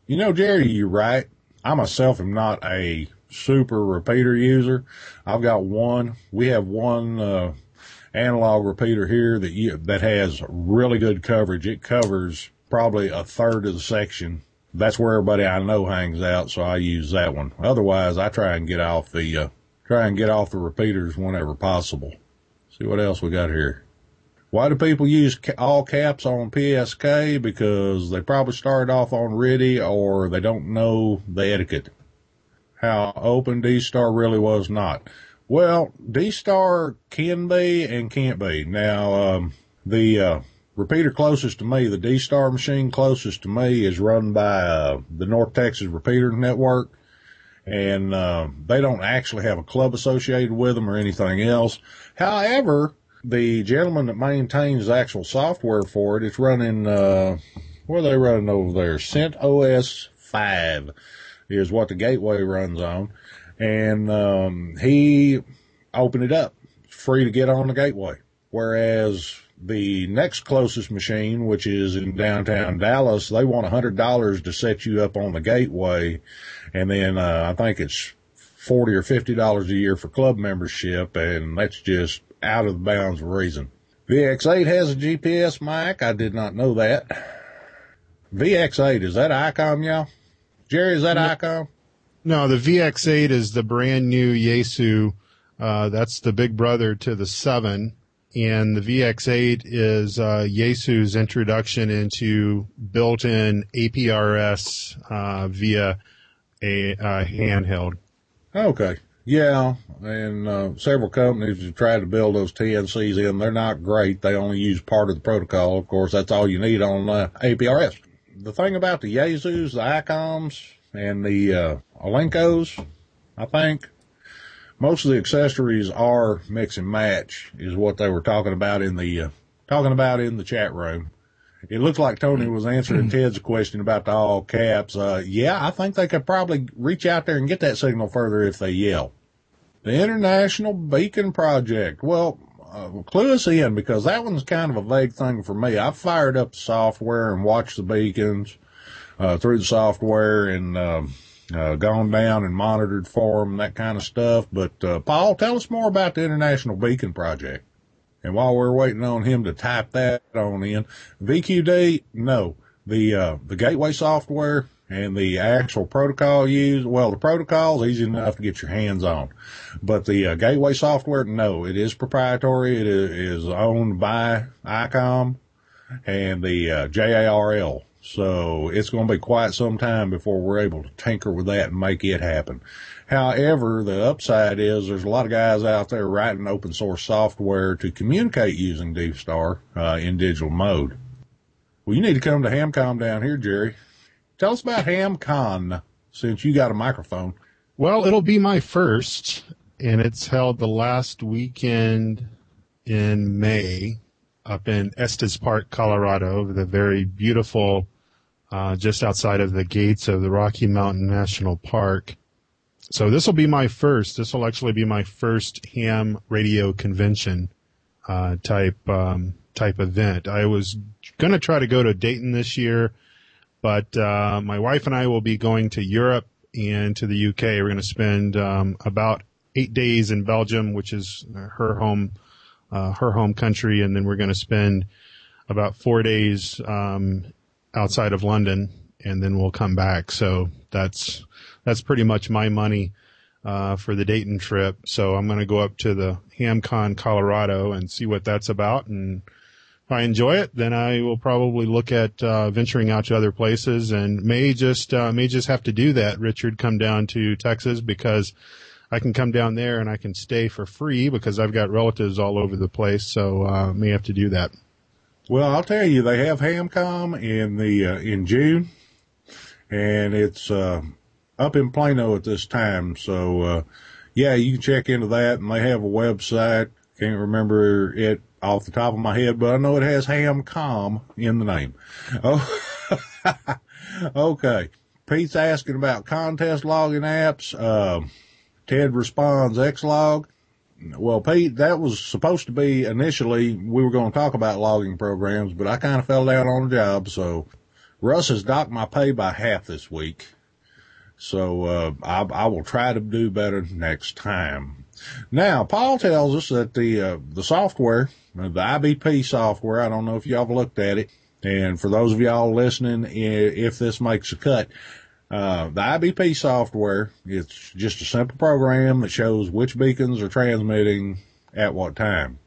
You know, Jerry, you're right. I myself am not a super repeater user. I've got one. We have one, uh, analog repeater here that you, that has really good coverage. It covers probably a third of the section that's where everybody I know hangs out, so I use that one. Otherwise, I try and get off the uh, try and get off the repeaters whenever possible. See what else we got here. Why do people use all caps on PSK? Because they probably started off on RTTY or they don't know the etiquette. How open D-Star really was not. Well, D-Star can be and can't be. Now, um, the, uh, repeater closest to me, the D-Star machine closest to me is run by, uh, the North Texas Repeater Network. And, uh, they don't actually have a club associated with them or anything else. However, the gentleman that maintains the actual software for it, it's running, uh, what are they running over there? CentOS 5 is what the gateway runs on. And, um, he opened it up. Free to get on the gateway. Whereas the next closest machine, which is in downtown Dallas, they want a hundred dollars to set you up on the gateway. And then, uh, I think it's 40 or $50 a year for club membership. And that's just out of the bounds of reason. VX8 has a GPS mic. I did not know that. VX8, is that ICOM, y'all? Jerry, is that no, ICOM? No, the VX8 is the brand new Yaesu. Uh, that's the big brother to the 7. And the VX8 is uh, Yaesu's introduction into built-in APRS uh, via a uh, handheld. Okay. Yeah, and uh, several companies have tried to build those TNCs in. They're not great. They only use part of the protocol. Of course, that's all you need on uh, APRS. The thing about the Yaesus, the ICOMs, and the uh, I think most of the accessories are mix and match, is what they were talking about in the uh, talking about in the chat room. It looks like Tony was answering Ted's question about the all caps. Uh, yeah, I think they could probably reach out there and get that signal further if they yell. The International Beacon Project. Well, uh, clue us in because that one's kind of a vague thing for me. I've fired up the software and watched the beacons, uh, through the software and, um, uh, gone down and monitored for them, that kind of stuff. But, uh, Paul, tell us more about the International Beacon Project. And while we're waiting on him to type that on in, VQD, no. The, uh, the gateway software and the actual protocol used, well, the protocol is easy enough to get your hands on. But the uh, gateway software, no, it is proprietary. It is owned by ICOM and the uh, JARL. So it's going to be quite some time before we're able to tinker with that and make it happen. However, the upside is there's a lot of guys out there writing open source software to communicate using D-Star uh, in digital mode. Well, you need to come to Hamcom down here, Jerry. Tell us about HamCon since you got a microphone. Well, it'll be my first, and it's held the last weekend in May up in Estes Park, Colorado, the very beautiful, uh, just outside of the gates of the Rocky Mountain National Park. So this will be my first. This will actually be my first ham radio convention uh, type um, type event. I was going to try to go to Dayton this year, but uh, my wife and I will be going to Europe and to the UK. We're going to spend um, about eight days in Belgium, which is her home uh, her home country, and then we're going to spend about four days um, outside of London, and then we'll come back. So that's that's pretty much my money uh, for the Dayton trip. So I'm going to go up to the HamCon, Colorado, and see what that's about. And if I enjoy it, then I will probably look at uh, venturing out to other places, and may just uh, may just have to do that. Richard, come down to Texas because I can come down there and I can stay for free because I've got relatives all over the place. So uh, may have to do that. Well, I'll tell you, they have Hamcom in the uh, in June, and it's uh, up in Plano at this time. So, uh, yeah, you can check into that and they have a website. Can't remember it off the top of my head, but I know it has Hamcom in the name. Oh, [LAUGHS] okay. Pete's asking about contest logging apps. Uh, Ted responds Xlog. Well, Pete, that was supposed to be initially, we were going to talk about logging programs, but I kind of fell down on the job. So Russ has docked my pay by half this week. So uh, I, I, will try to do better next time. Now, Paul tells us that the uh, the software, the IBP software, I don't know if y'all have looked at it. And for those of y'all listening, if this makes a cut, uh, the IBP software, it's just a simple program that shows which beacons are transmitting at what time.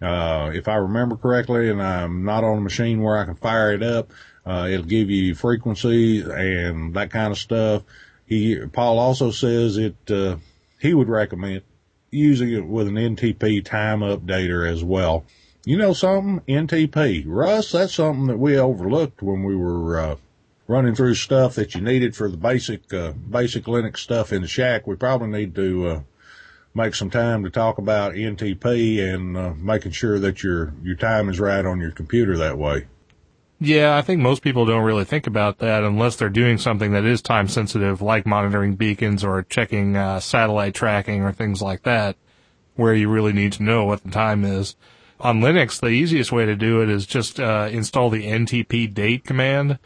Uh, if I remember correctly, and I'm not on a machine where I can fire it up, uh, it'll give you frequency and that kind of stuff. He, Paul also says it, uh, he would recommend using it with an NTP time updater as well. You know something? NTP. Russ, that's something that we overlooked when we were, uh, running through stuff that you needed for the basic, uh, basic Linux stuff in the shack. We probably need to, uh, make some time to talk about NTP and, uh, making sure that your, your time is right on your computer that way. Yeah, I think most people don't really think about that unless they're doing something that is time sensitive, like monitoring beacons or checking uh, satellite tracking or things like that, where you really need to know what the time is. On Linux, the easiest way to do it is just uh, install the NTP date command,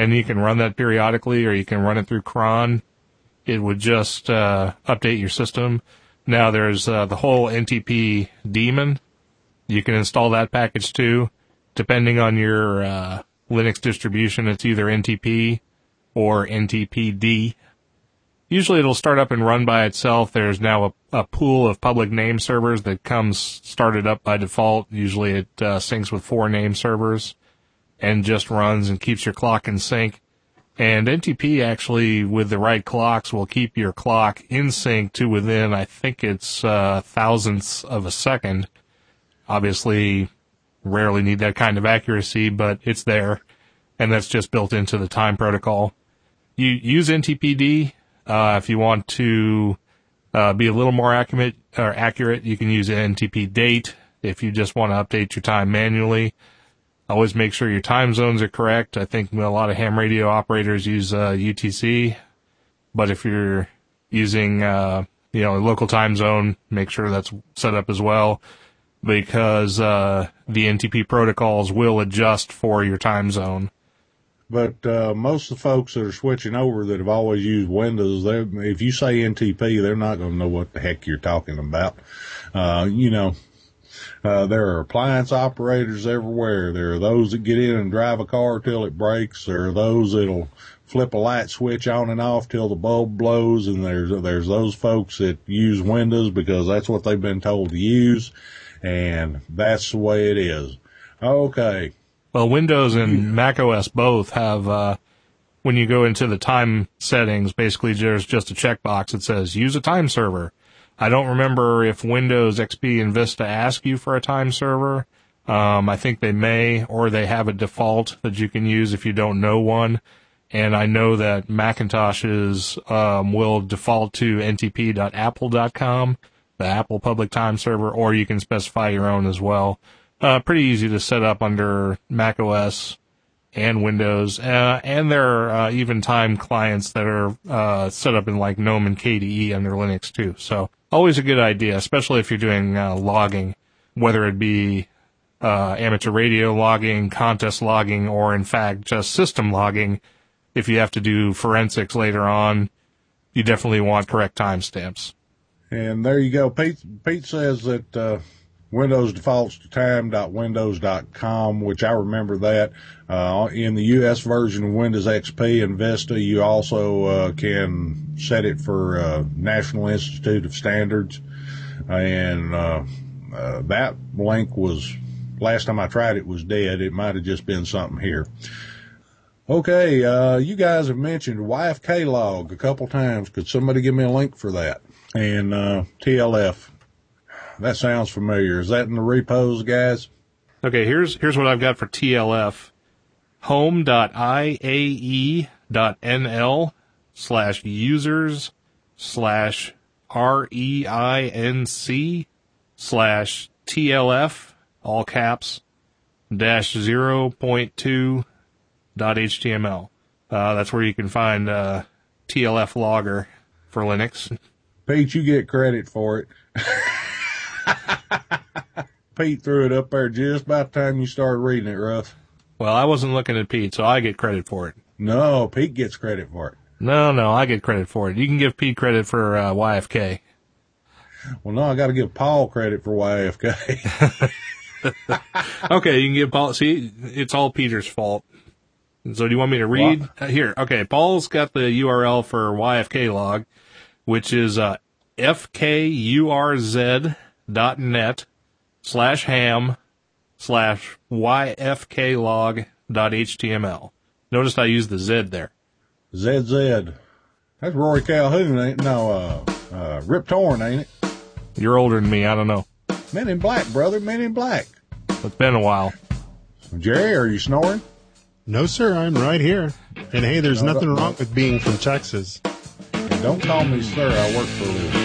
and you can run that periodically, or you can run it through cron. It would just uh, update your system. Now there's uh, the whole NTP daemon. You can install that package too depending on your uh, Linux distribution, it's either NTP or NTPD. Usually it'll start up and run by itself. There's now a, a pool of public name servers that comes started up by default. Usually it uh, syncs with four name servers and just runs and keeps your clock in sync. And NTP actually, with the right clocks, will keep your clock in sync to within, I think it's uh, thousandths of a second. Obviously, rarely need that kind of accuracy, but it's there, and that's just built into the time protocol. You use NTPD uh, if you want to uh, be a little more accurate. Or accurate, you can use NTP date if you just want to update your time manually. Always make sure your time zones are correct. I think a lot of ham radio operators use uh, UTC, but if you're using uh, you know a local time zone, make sure that's set up as well because uh, the NTP protocols will adjust for your time zone. But uh, most of the folks that are switching over that have always used Windows, if you say NTP, they're not going to know what the heck you're talking about. Uh, you know, uh, there are appliance operators everywhere. There are those that get in and drive a car till it breaks. There are those that'll flip a light switch on and off till the bulb blows. And there's, there's those folks that use Windows because that's what they've been told to use and that's the way it is. Okay. Well, Windows and Mac OS both have, uh, when you go into the time settings, basically there's just a checkbox that says use a time server. I don't remember if Windows XP and Vista ask you for a time server. Um, I think they may, or they have a default that you can use if you don't know one. And I know that Macintoshes um, will default to ntp.apple.com the Apple public time server, or you can specify your own as well. Uh, pretty easy to set up under Mac OS and Windows, uh, and there are uh, even time clients that are uh, set up in like GNOME and KDE under Linux too. So always a good idea, especially if you're doing uh, logging, whether it be uh, amateur radio logging, contest logging, or in fact just system logging. If you have to do forensics later on, you definitely want correct timestamps. And there you go. Pete, Pete says that, uh, Windows defaults to time.windows.com, which I remember that. Uh, in the US version of Windows XP and Vista, you also, uh, can set it for, uh, National Institute of Standards. And, uh, uh, that link was, last time I tried it was dead. It might have just been something here. Okay, uh, you guys have mentioned YFK log a couple times. Could somebody give me a link for that? and uh, TLF. That sounds familiar. Is that in the repos, guys? Okay, here's here's what I've got for TLF. Home.iae.nl slash users slash R-E-I-N-C slash TLF, all caps, dash 0.2 dot HTML. Uh, that's where you can find uh, TLF logger for Linux. Pete, you get credit for it. [LAUGHS] [LAUGHS] Pete threw it up there just by the time you started reading it, Russ. Well, I wasn't looking at Pete, so I get credit for it. No, Pete gets credit for it. No, no, I get credit for it. You can give Pete credit for uh, YFK. Well, no, I got to give Paul credit for YFK. [LAUGHS] okay, you can give Paul. See, it's all Peter's fault. So, do you want me to read uh, here? Okay, Paul's got the URL for YFK log, which is uh, fkurz net slash ham slash yfklog dot html. Notice I used the Z there. ZZ. That's Rory Calhoun, ain't no uh, uh, Rip Torn, ain't it? You're older than me. I don't know. Men in Black, brother. Men in Black. It's been a while. Jerry, are you snoring? No, sir. I'm right here. And hey, there's no, nothing no, wrong no. with being from Texas. Don't call me sir. I work for a living.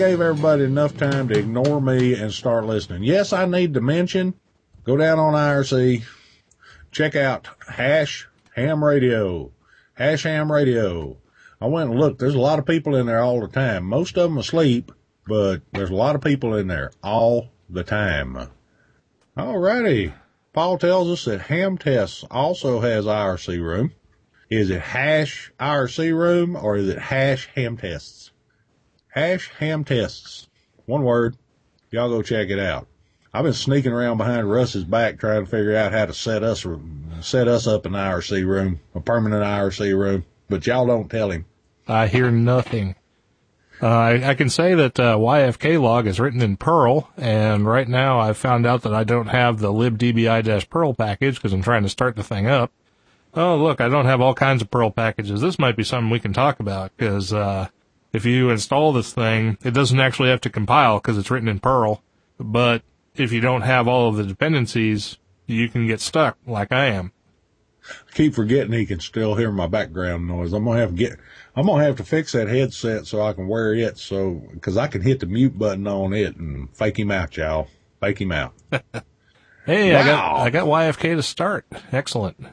gave everybody enough time to ignore me and start listening. Yes, I need to mention, go down on IRC, check out Hash Ham Radio. Hash Ham Radio. I went and looked. There's a lot of people in there all the time. Most of them asleep, but there's a lot of people in there all the time. Alrighty. Paul tells us that Ham Tests also has IRC room. Is it hash IRC room or is it hash ham tests? Hash ham tests. One word. Y'all go check it out. I've been sneaking around behind Russ's back trying to figure out how to set us set us up an IRC room, a permanent IRC room, but y'all don't tell him. I hear nothing. Uh, I, I can say that uh, YFK log is written in Perl, and right now I've found out that I don't have the libdbi-perl package because I'm trying to start the thing up. Oh, look, I don't have all kinds of Perl packages. This might be something we can talk about because uh, if you install this thing, it doesn't actually have to compile because it's written in Perl, but if you don't have all of the dependencies, you can get stuck like I am. I keep forgetting he can still hear my background noise. I'm gonna have to get, I'm gonna have to fix that headset so I can wear it so, cause I can hit the mute button on it and fake him out, y'all. Fake him out. [LAUGHS] Hey, I got I got YFK to start. Excellent.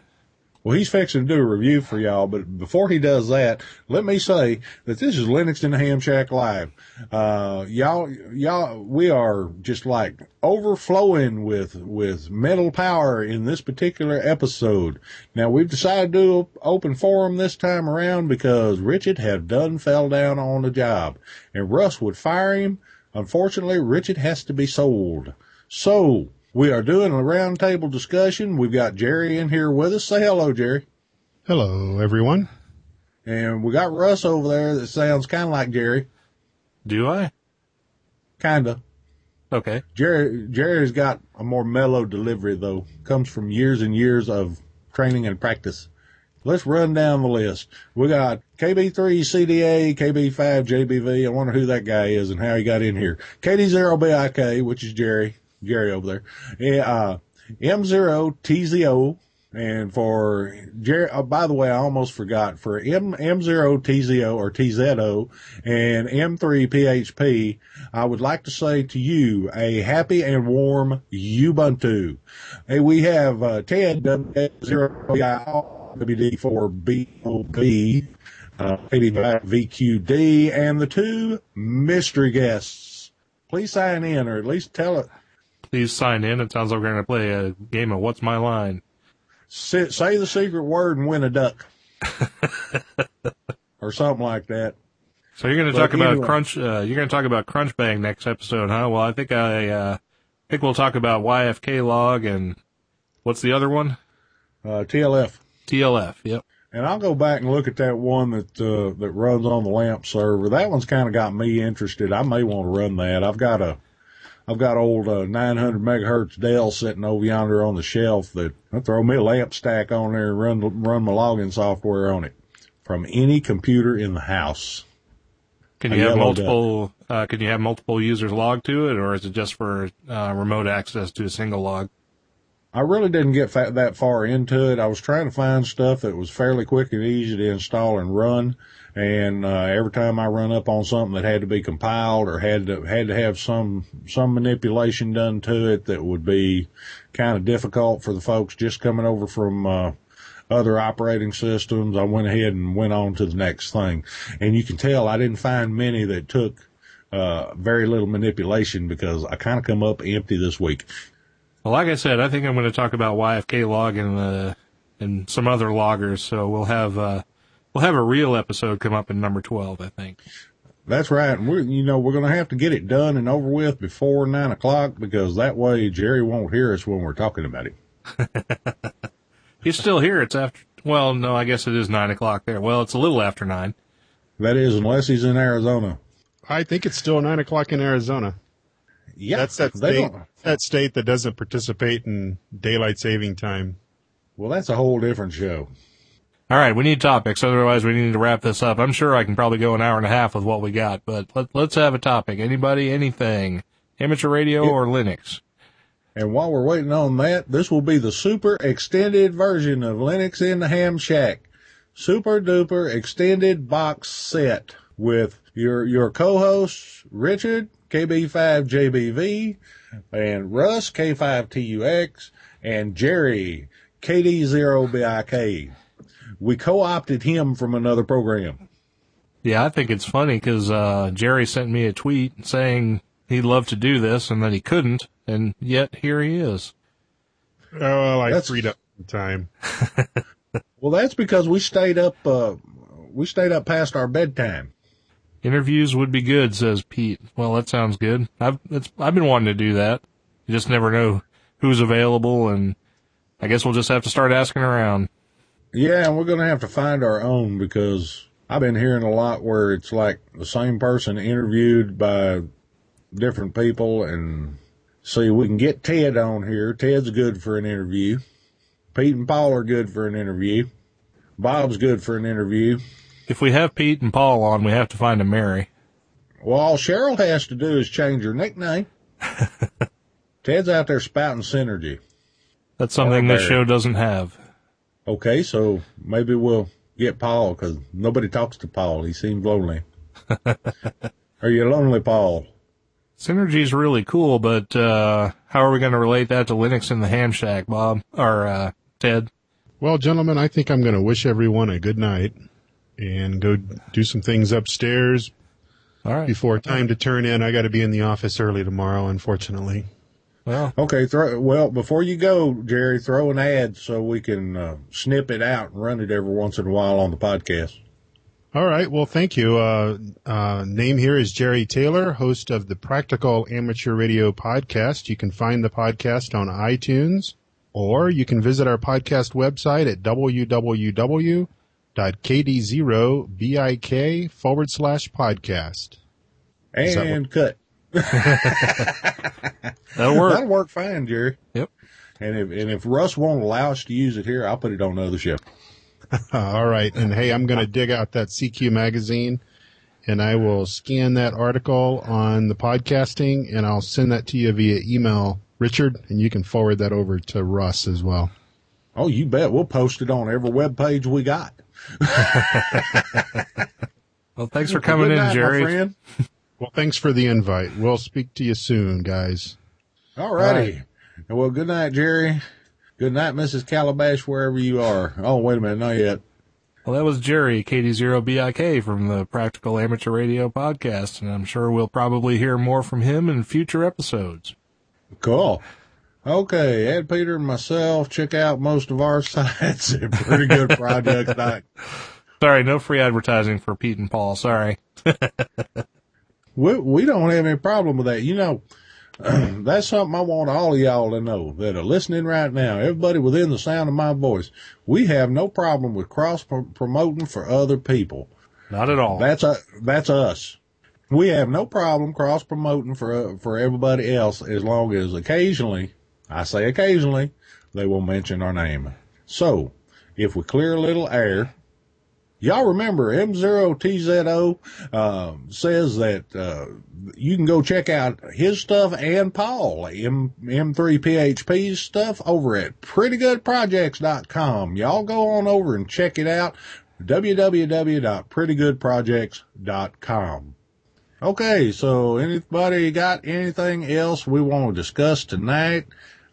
Well, he's fixing to do a review for y'all, but before he does that, let me say that this is Linux in the Ham Shack Live. Uh, y'all, y'all, we are just like overflowing with, with mental power in this particular episode. Now we've decided to do open forum this time around because Richard have done fell down on the job and Russ would fire him. Unfortunately, Richard has to be sold. So we are doing a roundtable discussion. We've got Jerry in here with us. Say hello, Jerry. Hello, everyone. And we got Russ over there that sounds kind of like Jerry. Do I? Kinda. Okay. Jerry, Jerry's got a more mellow delivery though. Comes from years and years of training and practice. Let's run down the list. We got KB3 CDA, KB5 JBV. I wonder who that guy is and how he got in here. KD0BIK, which is Jerry, Jerry over there. Uh, M0 TZO. And for Jerry, oh, by the way, I almost forgot for M, M0 TZO or TZO and M3 PHP, I would like to say to you a happy and warm Ubuntu. Hey, we have, uh, Ted W0 WD4 BOB, uh, 85 VQD and the two mystery guests. Please sign in or at least tell it, Please sign in. It sounds like we're going to play a game of What's My Line. say, say the secret word and win a duck. [LAUGHS] or something like that. So you're going to But talk about anyway. Crunch. Uh, you're going to talk about Crunchbang next episode, huh? Well, I think I uh, think we'll talk about YFK log and what's the other one? Uh, TLF. TLF. Yep. And I'll go back and look at that one that uh, that runs on the LAMP server. That one's kind of got me interested. I may want to run that. I've got a I've got old uh, 900 megahertz Dell sitting over yonder on the shelf that I throw me a LAMP stack on there and run run my login software on it from any computer in the house. Can I you have multiple? Uh, can you have multiple users log to it, or is it just for uh, remote access to a single log? I really didn't get fa- that far into it. I was trying to find stuff that was fairly quick and easy to install and run. And uh, every time I run up on something that had to be compiled or had to had to have some some manipulation done to it that would be kind of difficult for the folks just coming over from uh, other operating systems, I went ahead and went on to the next thing. And you can tell I didn't find many that took uh, very little manipulation because I kind of come up empty this week. Well, like I said, I think I'm going to talk about YFK log and uh, and some other loggers. So we'll have uh, we'll have a real episode come up in number twelve. I think. That's right. And we're, you know, we're going to have to get it done and over with before nine o'clock because that way Jerry won't hear us when we're talking about him. [LAUGHS] He's still here. It's after. Well, no, I guess it is nine o'clock there. Well, it's a little after nine. That is, unless he's in Arizona. I think it's still nine o'clock in Arizona. Yeah. That's that they state, don't- that state that doesn't participate in daylight saving time. Well, that's a whole different show. All right, we need topics. Otherwise, we need to wrap this up. I'm sure I can probably go an hour and a half with what we got, but let, let's have a topic. Anybody, anything, amateur radio or Linux. And while we're waiting on that, this will be the super extended version of Linux in the Ham Shack. Super duper extended box set with your, your co-hosts, Richard, KB5JBV, and Russ, K5TUX, and Jerry, KD0BIK. We co-opted him from another program. Yeah, I think it's funny because uh, Jerry sent me a tweet saying he'd love to do this and that he couldn't, and yet here he is. Oh, well, I That's- freed up time. [LAUGHS] Well, that's because we stayed up. Uh, we stayed up past our bedtime. Interviews would be good, says Pete. Well, that sounds good. I've I've been wanting to do that. You just never know who's available, and I guess we'll just have to start asking around. Yeah, and we're gonna have to find our own because I've been hearing a lot where it's like the same person interviewed by different people, and see we can get Ted on here. Ted's good for an interview. Pete and Paul are good for an interview. Bob's good for an interview. If we have Pete and Paul on, we have to find a Mary. Well, all Cheryl has to do is change her nickname. [LAUGHS] Ted's out there spouting synergy. That's something this show doesn't have. Okay, so maybe we'll get Paul because nobody talks to Paul. He seems lonely. [LAUGHS] are you lonely, Paul? Synergy's really cool, but uh, how are we going to relate that to Linux in the Ham Shack, Bob or uh, Ted? Well, gentlemen, I think I'm going to wish everyone a good night and go do some things upstairs All right. before time to turn in. I got to be in the office early tomorrow, unfortunately. Well, Okay, throw, well, before you go, Jerry, throw an ad so we can uh, snip it out and run it every once in a while on the podcast. All right. Well, thank you. Uh, uh, name here is Jerry Taylor, host of the Practical Amateur Radio podcast. You can find the podcast on iTunes or you can visit our podcast website at www.kd0bik forward slash podcast. Is that And cut. [LAUGHS] that'll work. That'll work fine, Jerry. Yep. And if and if Russ won't allow us to use it here, I'll put it on the other show. [LAUGHS] All right. And hey, I'm going to dig out that CQ magazine and I will scan that article on the podcasting and I'll send that to you via email, Richard, and you can forward that over to Russ as well. Oh, you bet. We'll post it on every web page we got. [LAUGHS] Well, thanks for coming in, night, Jerry. Well, thanks for the invite. We'll speak to you soon, guys. All righty. Well, good night, Jerry. Good night, Mrs. Calabash, wherever you are. Oh, wait a minute. Not yet. Well, that was Jerry, KD0BIK from the Practical Amateur Radio podcast, and I'm sure we'll probably hear more from him in future episodes. Cool. Okay, Ed Peter and myself check out most of our [LAUGHS] sites at prettygoodprojects.com. [LAUGHS] Sorry, no free advertising for Pete and Paul. Sorry. [LAUGHS] We, we don't have any problem with that. You know, [CLEARS THROAT] that's something I want all of y'all to know that are listening right now. Everybody within the sound of my voice, we have no problem with cross promoting for other people. Not at all. That's a, that's us. We have no problem cross promoting for uh, for everybody else as long as occasionally, I say occasionally, they will mention our name. So, if we clear a little air, y'all remember M0TZO um, says that uh, you can go check out his stuff and Paul M M3PHP's stuff over at prettygoodprojects.com. Y'all go on over and check it out www.prettygoodprojects.com. Okay, so anybody got anything else we want to discuss tonight?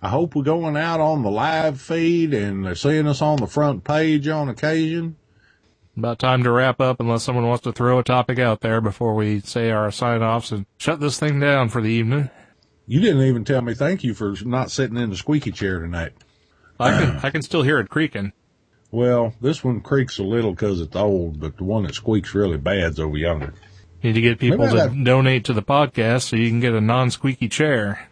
I hope we're going out on the live feed and they're seeing us on the front page on occasion. About time to wrap up unless someone wants to throw a topic out there before we say our sign offs and shut this thing down for the evening. You didn't even tell me thank you for not sitting in the squeaky chair tonight. [CLEARS THROAT] I can, I can still hear it creaking. Well, this one creaks a little because it's old, but the one that squeaks really bad's over yonder. Need to get people Maybe to donate to the podcast so you can get a non-squeaky chair.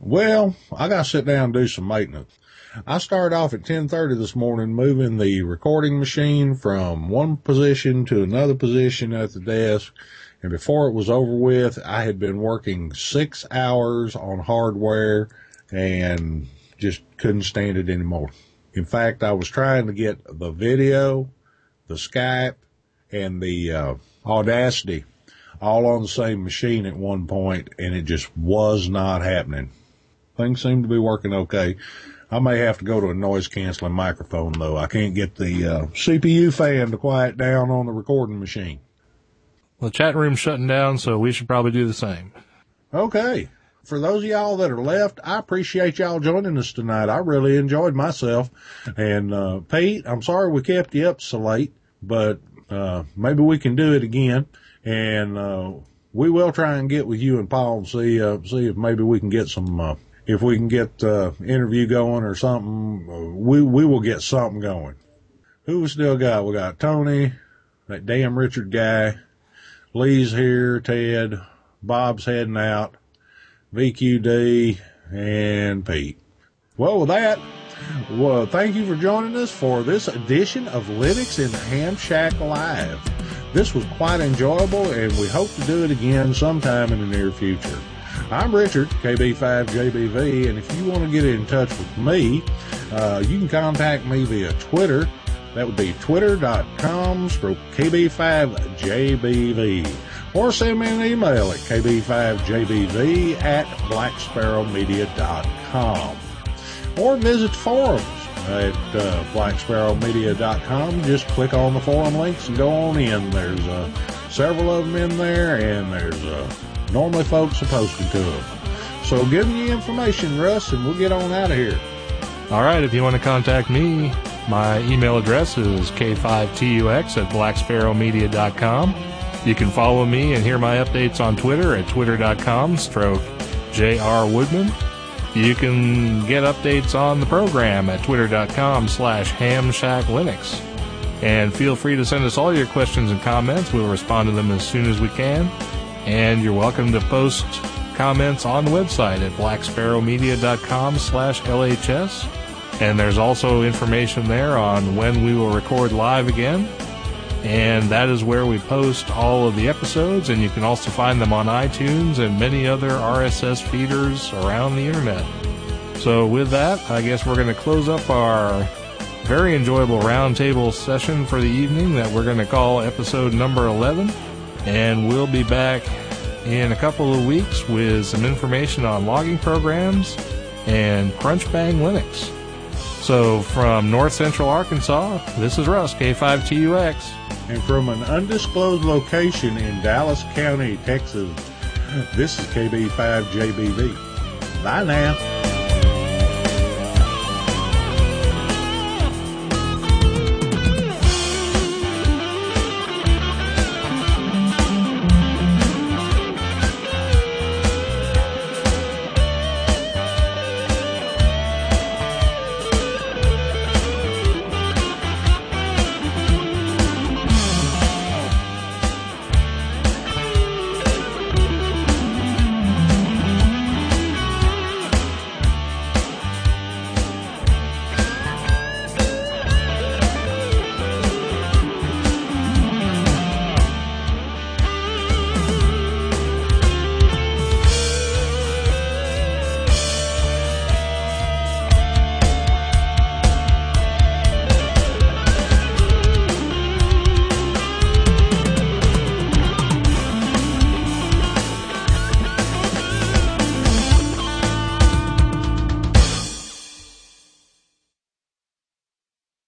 Well, I got to sit down and do some maintenance. I started off at 10:30 this morning moving the recording machine from one position to another position at the desk. And before it was over with, I had been working six hours on hardware and just couldn't stand it anymore. In fact, I was trying to get the video, the Skype, and the uh, Audacity all on the same machine at one point, and it just was not happening. Things seem to be working okay. I may have to go to a noise canceling microphone though. I can't get the uh, CPU fan to quiet down on the recording machine. The chat room's shutting down, so we should probably do the same. Okay. For those of y'all that are left, I appreciate y'all joining us tonight. I really enjoyed myself. And uh, Pete, I'm sorry we kept you up so late, but uh, maybe we can do it again and, uh, we will try and get with you and Paul and see, uh, see if maybe we can get some, uh, if we can get, the interview going or something, uh, we, we will get something going. Who we still got? We got Tony, that damn Richard guy, Lee's here, Ted, Bob's heading out, VQD, and Pete. Well, with that, well, thank you for joining us for this edition of Linux in the Ham Shack Live. This was quite enjoyable, and we hope to do it again sometime in the near future. I'm Richard, KB5JBV, and if you want to get in touch with me, uh, you can contact me via Twitter. That would be twitter.com stroke KB5JBV. Or send me an email at KB5JBV at blacksparrowmedia.com. Or visit forums at uh, blacksparrowmedia.com. Just click on the forum links and go on in. There's uh, several of them in there, and there's uh, normally folks are posting to them. So give me the information, Russ, and we'll get on out of here. All right, if you want to contact me, my email address is k5tux at blacksparrowmedia.com. You can follow me and hear my updates on Twitter at twitter.com stroke jrwoodman. You can get updates on the program at twitter.com slash hamshacklinux. And feel free to send us all your questions and comments. We'll respond to them as soon as we can. And you're welcome to post comments on the website at blacksparrowmedia.com slash LHS. And there's also information there on when we will record live again. And that is where we post all of the episodes, and you can also find them on iTunes and many other RSS feeders around the internet. So, with that, I guess we're going to close up our very enjoyable roundtable session for the evening that we're going to call episode number 11. And we'll be back in a couple of weeks with some information on logging programs and Crunchbang Linux. So, from North Central Arkansas, this is Russ, K5TUX. And from an undisclosed location in Dallas County, Texas, this is KB5JBV. Bye now.